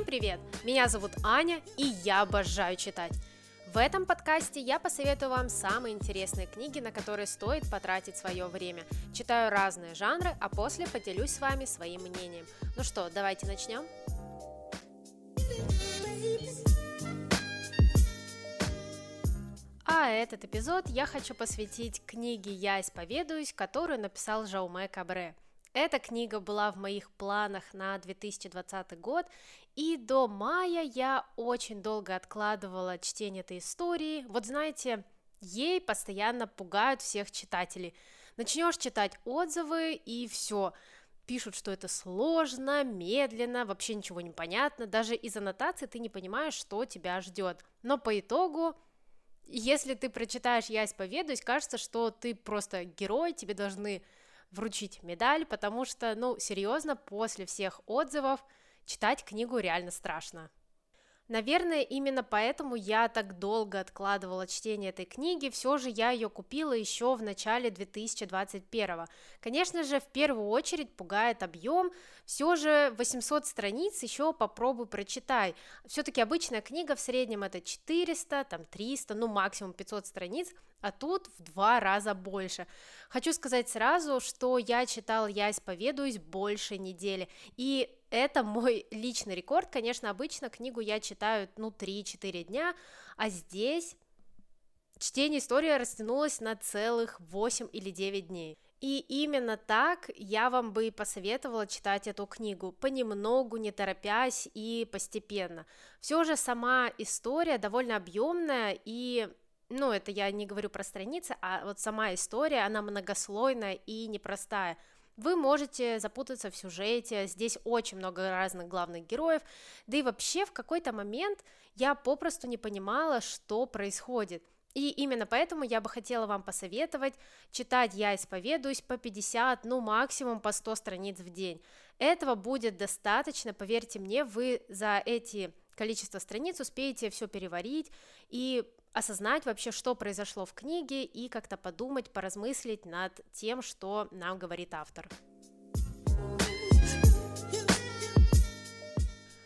Всем привет! Меня зовут Аня, и я обожаю читать. В этом подкасте я посоветую вам самые интересные книги, на которые стоит потратить свое время. Читаю разные жанры, а после поделюсь с вами своим мнением. Ну что, давайте начнем? А этот эпизод я хочу посвятить книге «Я исповедуюсь», которую написал Жауме Кабре. Эта книга была в моих планах на 2020 год, и до мая я очень долго откладывала чтение этой истории. Вот знаете, ей постоянно пугают всех читателей. Начнешь читать отзывы, и все. Пишут, что это сложно, медленно, вообще ничего не понятно. Даже из аннотации ты не понимаешь, что тебя ждет. Но по итогу если ты прочитаешь «Я исповедуюсь», кажется, что ты просто герой, тебе должны вручить медаль, потому что, ну, серьезно, после всех отзывов читать книгу реально страшно. Наверное, именно поэтому я так долго откладывала чтение этой книги, все же я ее купила еще в начале 2021. Конечно же, в первую очередь пугает объем, все же 800 страниц еще попробуй прочитай. Все-таки обычная книга в среднем это 400, там 300, ну максимум 500 страниц, а тут в два раза больше. Хочу сказать сразу, что я читала «Я исповедуюсь» больше недели, и это мой личный рекорд, конечно, обычно книгу я читаю, ну, 3-4 дня, а здесь чтение истории растянулось на целых 8 или 9 дней. И именно так я вам бы и посоветовала читать эту книгу, понемногу, не торопясь и постепенно. Все же сама история довольно объемная и ну, это я не говорю про страницы, а вот сама история, она многослойная и непростая. Вы можете запутаться в сюжете, здесь очень много разных главных героев, да и вообще в какой-то момент я попросту не понимала, что происходит. И именно поэтому я бы хотела вам посоветовать читать «Я исповедуюсь» по 50, ну максимум по 100 страниц в день. Этого будет достаточно, поверьте мне, вы за эти количество страниц успеете все переварить и осознать вообще, что произошло в книге и как-то подумать, поразмыслить над тем, что нам говорит автор.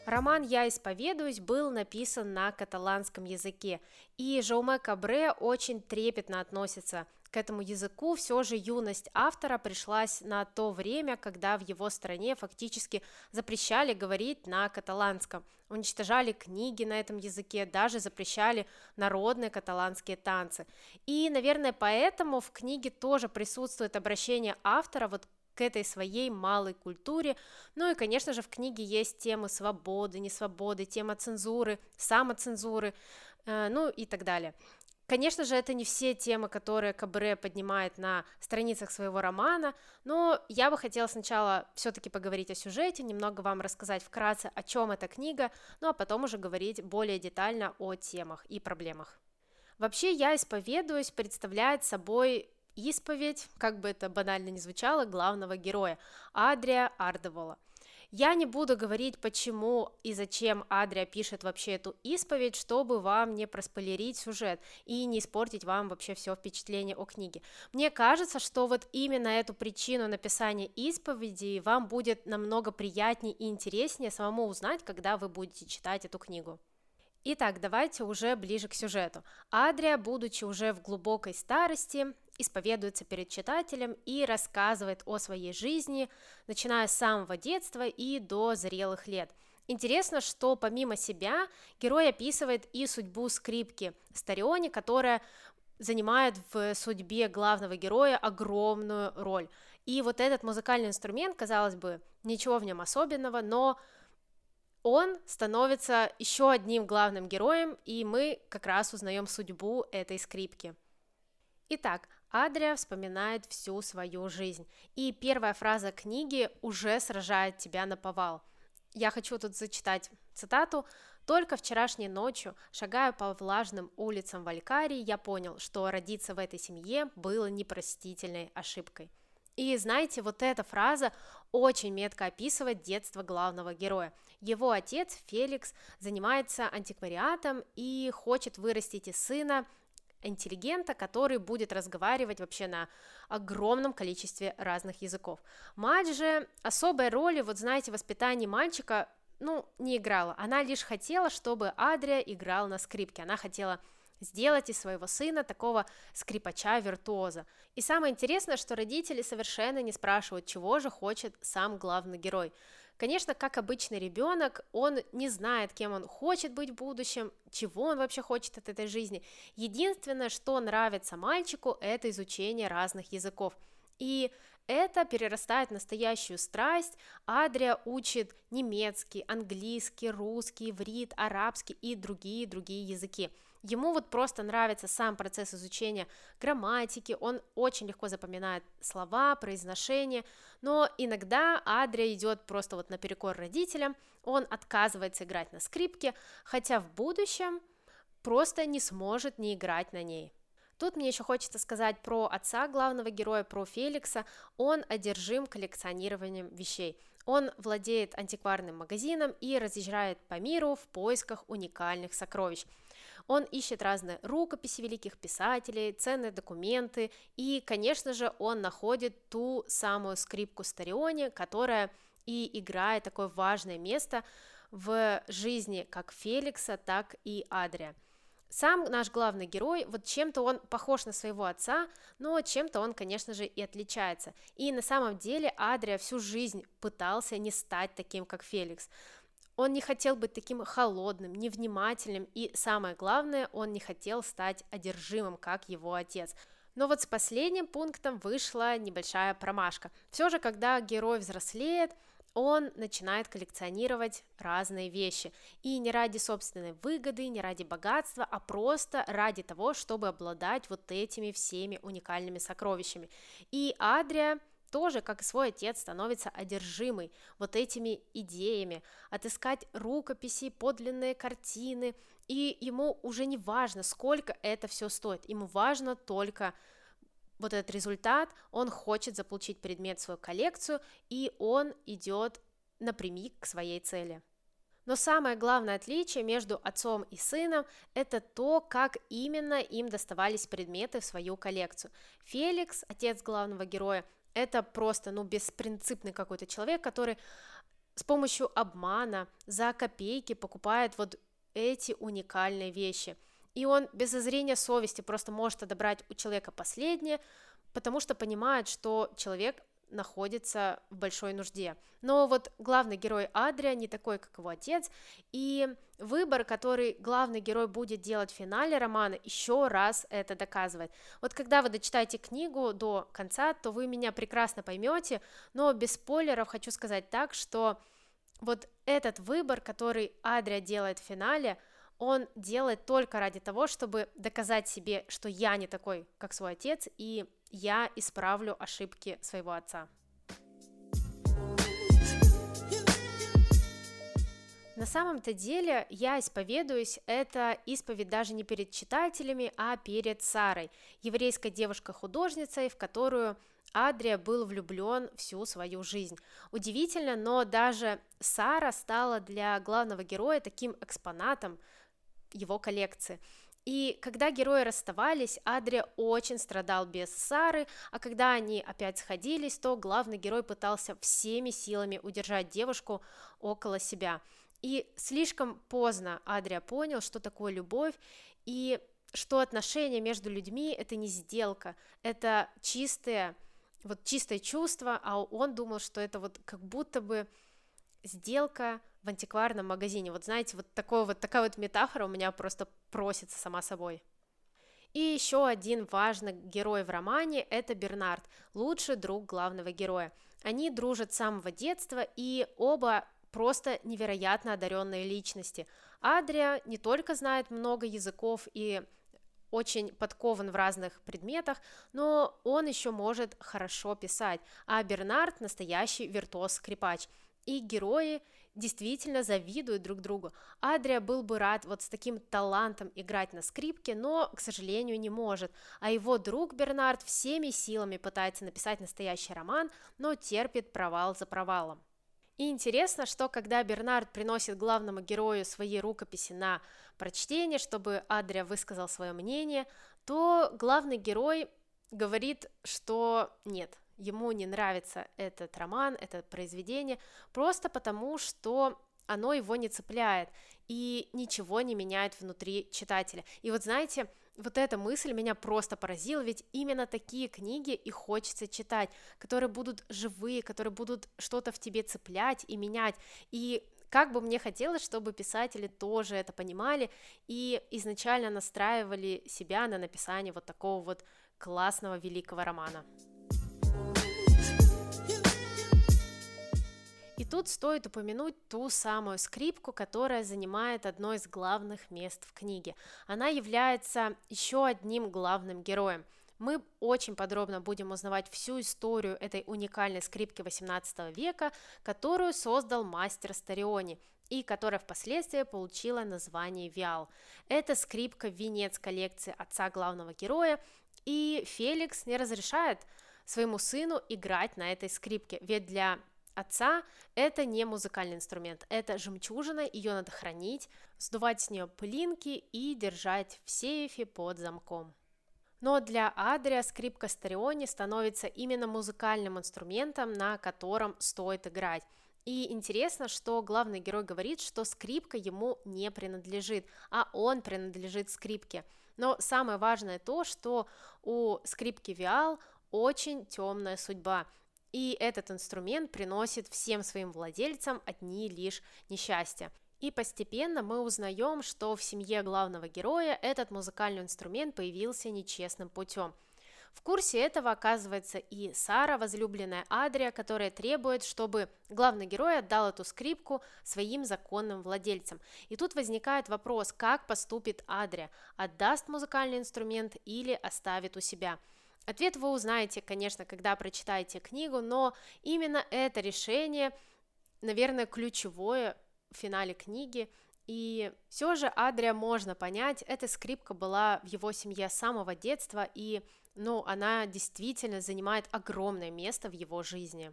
Роман «Я исповедуюсь» был написан на каталанском языке, и Жауме Кабре очень трепетно относится к этому языку, все же юность автора пришлась на то время, когда в его стране фактически запрещали говорить на каталанском, уничтожали книги на этом языке, даже запрещали народные каталанские танцы. И, наверное, поэтому в книге тоже присутствует обращение автора вот к этой своей малой культуре. Ну и, конечно же, в книге есть темы свободы, несвободы, тема цензуры, самоцензуры, э, ну и так далее. Конечно же, это не все темы, которые Кабре поднимает на страницах своего романа, но я бы хотела сначала все-таки поговорить о сюжете, немного вам рассказать вкратце, о чем эта книга, ну а потом уже говорить более детально о темах и проблемах. Вообще, я исповедуюсь представляет собой исповедь, как бы это банально не звучало, главного героя, Адрия Ардевола. Я не буду говорить, почему и зачем Адрия пишет вообще эту исповедь, чтобы вам не проспойлерить сюжет и не испортить вам вообще все впечатление о книге. Мне кажется, что вот именно эту причину написания исповеди вам будет намного приятнее и интереснее самому узнать, когда вы будете читать эту книгу. Итак, давайте уже ближе к сюжету. Адрия, будучи уже в глубокой старости, исповедуется перед читателем и рассказывает о своей жизни, начиная с самого детства и до зрелых лет. Интересно, что помимо себя герой описывает и судьбу скрипки Стариони, которая занимает в судьбе главного героя огромную роль. И вот этот музыкальный инструмент, казалось бы, ничего в нем особенного, но он становится еще одним главным героем, и мы как раз узнаем судьбу этой скрипки. Итак, Адрия вспоминает всю свою жизнь, и первая фраза книги уже сражает тебя на повал. Я хочу тут зачитать цитату. «Только вчерашней ночью, шагая по влажным улицам Валькарии, я понял, что родиться в этой семье было непростительной ошибкой». И знаете, вот эта фраза очень метко описывает детство главного героя. Его отец Феликс занимается антиквариатом и хочет вырастить из сына интеллигента, который будет разговаривать вообще на огромном количестве разных языков. Мать же особой роли, вот знаете, в воспитании мальчика ну, не играла, она лишь хотела, чтобы Адрия играл на скрипке, она хотела сделать из своего сына такого скрипача-виртуоза. И самое интересное, что родители совершенно не спрашивают, чего же хочет сам главный герой. Конечно, как обычный ребенок, он не знает, кем он хочет быть в будущем, чего он вообще хочет от этой жизни. Единственное, что нравится мальчику, это изучение разных языков. И это перерастает в настоящую страсть. Адрия учит немецкий, английский, русский, иврит, арабский и другие-другие языки. Ему вот просто нравится сам процесс изучения грамматики, он очень легко запоминает слова, произношение, но иногда Адрия идет просто вот наперекор родителям, он отказывается играть на скрипке, хотя в будущем просто не сможет не играть на ней. Тут мне еще хочется сказать про отца главного героя, про Феликса. Он одержим коллекционированием вещей. Он владеет антикварным магазином и разъезжает по миру в поисках уникальных сокровищ. Он ищет разные рукописи великих писателей, ценные документы, и, конечно же, он находит ту самую скрипку Стариони, которая и играет такое важное место в жизни как Феликса, так и Адрия. Сам наш главный герой, вот чем-то он похож на своего отца, но чем-то он, конечно же, и отличается. И на самом деле Адрия всю жизнь пытался не стать таким, как Феликс. Он не хотел быть таким холодным, невнимательным, и самое главное, он не хотел стать одержимым, как его отец. Но вот с последним пунктом вышла небольшая промашка. Все же, когда герой взрослеет, он начинает коллекционировать разные вещи. И не ради собственной выгоды, не ради богатства, а просто ради того, чтобы обладать вот этими всеми уникальными сокровищами. И Адрия тоже, как и свой отец, становится одержимой вот этими идеями, отыскать рукописи, подлинные картины, и ему уже не важно, сколько это все стоит, ему важно только вот этот результат, он хочет заполучить предмет в свою коллекцию, и он идет напрямик к своей цели. Но самое главное отличие между отцом и сыном – это то, как именно им доставались предметы в свою коллекцию. Феликс, отец главного героя, это просто, ну, беспринципный какой-то человек, который с помощью обмана за копейки покупает вот эти уникальные вещи. И он без зазрения совести просто может отобрать у человека последнее, потому что понимает, что человек находится в большой нужде. Но вот главный герой Адрия не такой, как его отец, и выбор, который главный герой будет делать в финале романа, еще раз это доказывает. Вот когда вы дочитаете книгу до конца, то вы меня прекрасно поймете, но без спойлеров хочу сказать так, что вот этот выбор, который Адрия делает в финале, он делает только ради того, чтобы доказать себе, что я не такой, как свой отец, и я исправлю ошибки своего отца. На самом-то деле я исповедуюсь, это исповедь даже не перед читателями, а перед Сарой, еврейской девушкой-художницей, в которую Адрия был влюблен всю свою жизнь. Удивительно, но даже Сара стала для главного героя таким экспонатом его коллекции – и когда герои расставались, Адрия очень страдал без Сары, а когда они опять сходились, то главный герой пытался всеми силами удержать девушку около себя. И слишком поздно Адрия понял, что такое любовь, и что отношения между людьми это не сделка, это чистое, вот чистое чувство, а он думал, что это вот как будто бы сделка в антикварном магазине. Вот знаете, вот, такой вот такая вот метафора у меня просто просится сама собой. И еще один важный герой в романе – это Бернард, лучший друг главного героя. Они дружат с самого детства, и оба просто невероятно одаренные личности. Адрия не только знает много языков и очень подкован в разных предметах, но он еще может хорошо писать, а Бернард настоящий виртуоз-скрипач. И герои действительно завидуют друг другу. Адрия был бы рад вот с таким талантом играть на скрипке, но, к сожалению, не может. А его друг Бернард всеми силами пытается написать настоящий роман, но терпит провал за провалом. И интересно, что когда Бернард приносит главному герою свои рукописи на прочтение, чтобы Адрия высказал свое мнение, то главный герой говорит, что нет, ему не нравится этот роман, это произведение, просто потому что оно его не цепляет и ничего не меняет внутри читателя. И вот знаете, вот эта мысль меня просто поразила, ведь именно такие книги и хочется читать, которые будут живые, которые будут что-то в тебе цеплять и менять. И как бы мне хотелось, чтобы писатели тоже это понимали и изначально настраивали себя на написание вот такого вот классного великого романа. И тут стоит упомянуть ту самую скрипку, которая занимает одно из главных мест в книге. Она является еще одним главным героем. Мы очень подробно будем узнавать всю историю этой уникальной скрипки 18 века, которую создал мастер Стариони и которая впоследствии получила название Виал. Это скрипка венец коллекции отца главного героя, и Феликс не разрешает своему сыну играть на этой скрипке, ведь для отца это не музыкальный инструмент, это жемчужина, ее надо хранить, сдувать с нее пылинки и держать в сейфе под замком. Но для Адрия скрипка Стариони становится именно музыкальным инструментом, на котором стоит играть. И интересно, что главный герой говорит, что скрипка ему не принадлежит, а он принадлежит скрипке. Но самое важное то, что у скрипки Виал очень темная судьба, и этот инструмент приносит всем своим владельцам одни лишь несчастья. И постепенно мы узнаем, что в семье главного героя этот музыкальный инструмент появился нечестным путем. В курсе этого оказывается и Сара, возлюбленная Адрия, которая требует, чтобы главный герой отдал эту скрипку своим законным владельцам. И тут возникает вопрос, как поступит Адрия, отдаст музыкальный инструмент или оставит у себя – Ответ вы узнаете, конечно, когда прочитаете книгу, но именно это решение, наверное, ключевое в финале книги. И все же Адрия можно понять, эта скрипка была в его семье с самого детства, и ну, она действительно занимает огромное место в его жизни.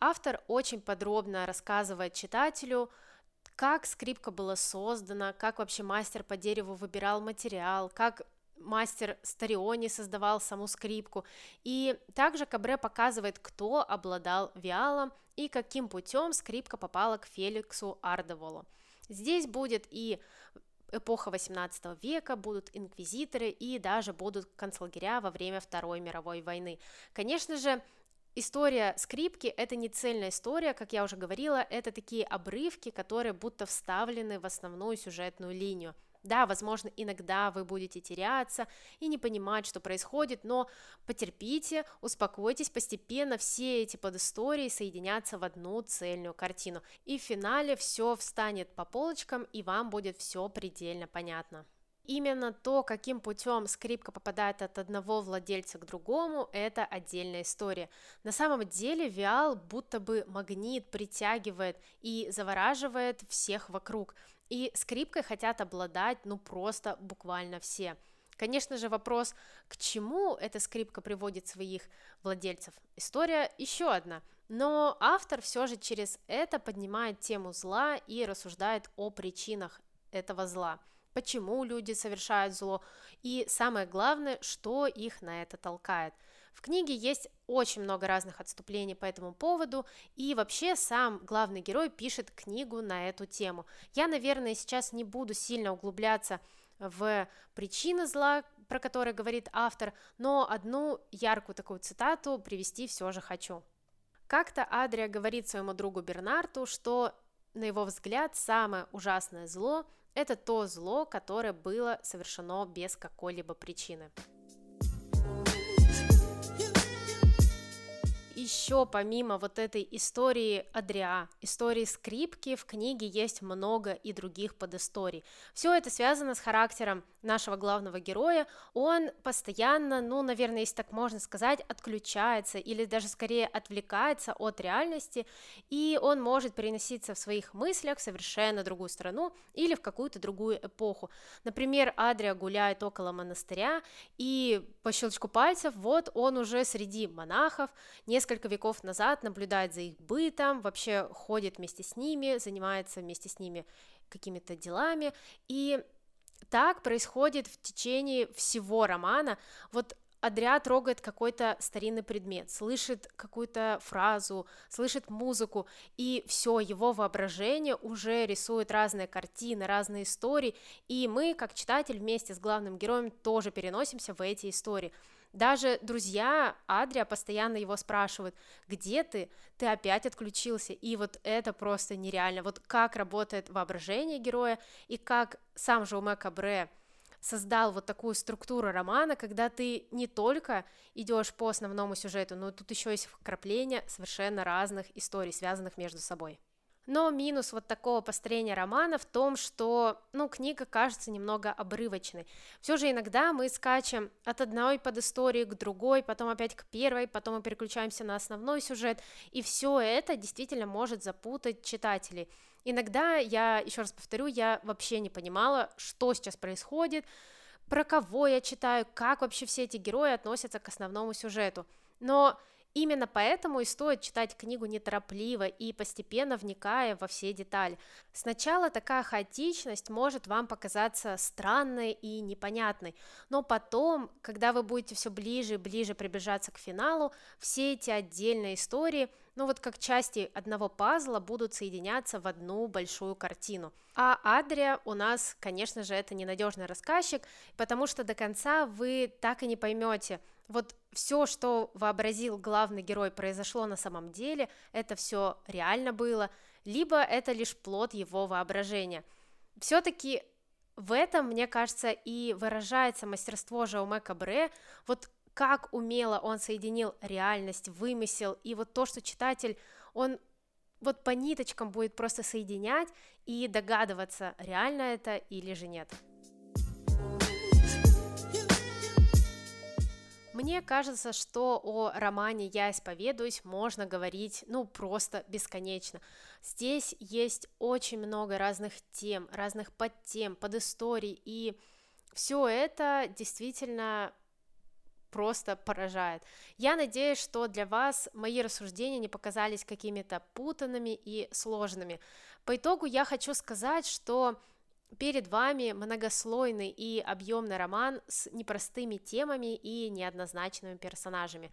Автор очень подробно рассказывает читателю, как скрипка была создана, как вообще мастер по дереву выбирал материал, как мастер Стариони создавал саму скрипку. И также Кабре показывает, кто обладал виалом и каким путем скрипка попала к Феликсу Ардеволу. Здесь будет и эпоха 18 века, будут инквизиторы и даже будут концлагеря во время Второй мировой войны. Конечно же, История скрипки – это не цельная история, как я уже говорила, это такие обрывки, которые будто вставлены в основную сюжетную линию. Да, возможно, иногда вы будете теряться и не понимать, что происходит, но потерпите, успокойтесь, постепенно все эти подистории соединятся в одну цельную картину. И в финале все встанет по полочкам, и вам будет все предельно понятно. Именно то, каким путем скрипка попадает от одного владельца к другому, это отдельная история. На самом деле Виал будто бы магнит притягивает и завораживает всех вокруг. И скрипкой хотят обладать, ну, просто буквально все. Конечно же, вопрос, к чему эта скрипка приводит своих владельцев. История еще одна. Но автор все же через это поднимает тему зла и рассуждает о причинах этого зла. Почему люди совершают зло и самое главное, что их на это толкает – в книге есть очень много разных отступлений по этому поводу, и вообще сам главный герой пишет книгу на эту тему. Я, наверное, сейчас не буду сильно углубляться в причины зла, про которые говорит автор, но одну яркую такую цитату привести все же хочу. Как-то Адрия говорит своему другу Бернарту, что, на его взгляд, самое ужасное зло – это то зло, которое было совершено без какой-либо причины. Еще помимо вот этой истории Адриа, истории скрипки, в книге есть много и других подисторий. Все это связано с характером нашего главного героя. Он постоянно, ну, наверное, если так можно сказать, отключается или даже скорее отвлекается от реальности, и он может переноситься в своих мыслях в совершенно другую страну или в какую-то другую эпоху. Например, Адрия гуляет около монастыря, и по щелчку пальцев вот он уже среди монахов, несколько несколько веков назад наблюдает за их бытом, вообще ходит вместе с ними, занимается вместе с ними какими-то делами, и так происходит в течение всего романа. Вот Адря трогает какой-то старинный предмет, слышит какую-то фразу, слышит музыку, и все, его воображение уже рисует разные картины, разные истории, и мы, как читатель, вместе с главным героем тоже переносимся в эти истории. Даже друзья Адрия постоянно его спрашивают, где ты? Ты опять отключился. И вот это просто нереально. Вот как работает воображение героя и как сам Жауме Кабре создал вот такую структуру романа, когда ты не только идешь по основному сюжету, но тут еще есть вкрапления совершенно разных историй, связанных между собой. Но минус вот такого построения романа в том, что, ну, книга кажется немного обрывочной. Все же иногда мы скачем от одной под истории к другой, потом опять к первой, потом мы переключаемся на основной сюжет, и все это действительно может запутать читателей. Иногда, я еще раз повторю, я вообще не понимала, что сейчас происходит, про кого я читаю, как вообще все эти герои относятся к основному сюжету. Но Именно поэтому и стоит читать книгу неторопливо и постепенно вникая во все детали. Сначала такая хаотичность может вам показаться странной и непонятной, но потом, когда вы будете все ближе и ближе приближаться к финалу, все эти отдельные истории, ну вот как части одного пазла будут соединяться в одну большую картину. А Адрия у нас, конечно же, это ненадежный рассказчик, потому что до конца вы так и не поймете, вот все, что вообразил главный герой, произошло на самом деле, это все реально было, либо это лишь плод его воображения. Все-таки в этом, мне кажется, и выражается мастерство Жауме Кабре, вот как умело он соединил реальность, вымысел, и вот то, что читатель, он вот по ниточкам будет просто соединять и догадываться, реально это или же нет. Мне кажется, что о романе «Я исповедуюсь» можно говорить, ну, просто бесконечно. Здесь есть очень много разных тем, разных подтем, подисторий, и все это действительно просто поражает. Я надеюсь, что для вас мои рассуждения не показались какими-то путанными и сложными. По итогу я хочу сказать, что Перед вами многослойный и объемный роман с непростыми темами и неоднозначными персонажами.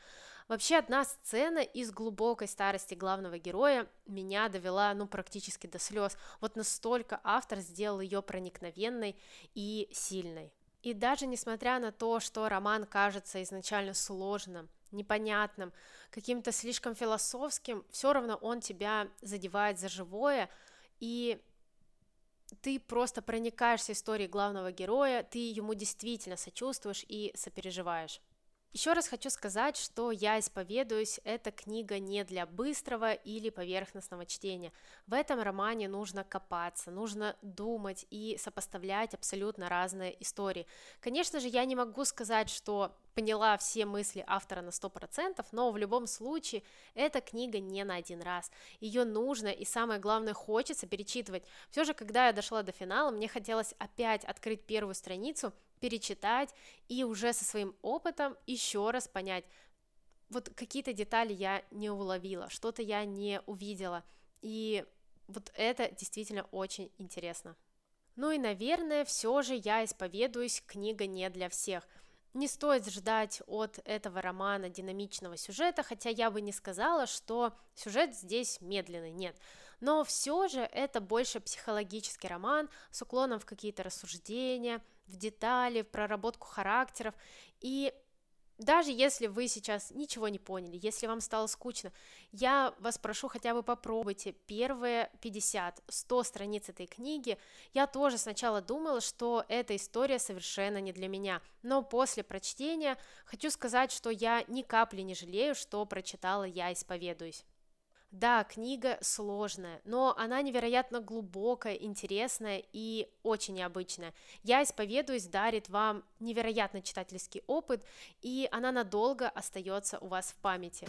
Вообще одна сцена из глубокой старости главного героя меня довела, ну, практически до слез. Вот настолько автор сделал ее проникновенной и сильной. И даже несмотря на то, что роман кажется изначально сложным, непонятным, каким-то слишком философским, все равно он тебя задевает за живое, и ты просто проникаешься историей главного героя, ты ему действительно сочувствуешь и сопереживаешь. Еще раз хочу сказать, что «Я исповедуюсь» — это книга не для быстрого или поверхностного чтения. В этом романе нужно копаться, нужно думать и сопоставлять абсолютно разные истории. Конечно же, я не могу сказать, что поняла все мысли автора на 100%, но в любом случае эта книга не на один раз. Ее нужно и самое главное хочется перечитывать. Все же, когда я дошла до финала, мне хотелось опять открыть первую страницу перечитать и уже со своим опытом еще раз понять, вот какие-то детали я не уловила, что-то я не увидела, и вот это действительно очень интересно. Ну и, наверное, все же я исповедуюсь, книга не для всех. Не стоит ждать от этого романа динамичного сюжета, хотя я бы не сказала, что сюжет здесь медленный, нет но все же это больше психологический роман с уклоном в какие-то рассуждения, в детали, в проработку характеров, и даже если вы сейчас ничего не поняли, если вам стало скучно, я вас прошу хотя бы попробуйте первые 50-100 страниц этой книги. Я тоже сначала думала, что эта история совершенно не для меня, но после прочтения хочу сказать, что я ни капли не жалею, что прочитала «Я исповедуюсь». Да, книга сложная, но она невероятно глубокая, интересная и очень необычная. Я исповедуюсь дарит вам невероятный читательский опыт, и она надолго остается у вас в памяти.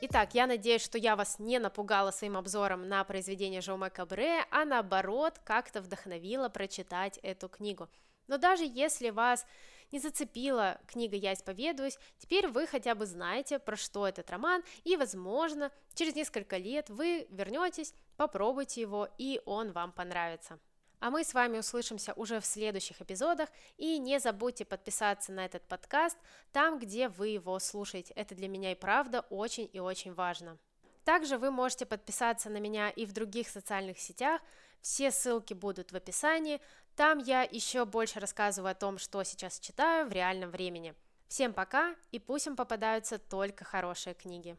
Итак, я надеюсь, что я вас не напугала своим обзором на произведение Жоуме Кабре, а наоборот, как-то вдохновила прочитать эту книгу. Но даже если вас не зацепила книга «Я исповедуюсь», теперь вы хотя бы знаете, про что этот роман, и, возможно, через несколько лет вы вернетесь, попробуйте его, и он вам понравится. А мы с вами услышимся уже в следующих эпизодах. И не забудьте подписаться на этот подкаст там, где вы его слушаете. Это для меня и правда очень и очень важно. Также вы можете подписаться на меня и в других социальных сетях. Все ссылки будут в описании. Там я еще больше рассказываю о том, что сейчас читаю в реальном времени. Всем пока, и пусть им попадаются только хорошие книги.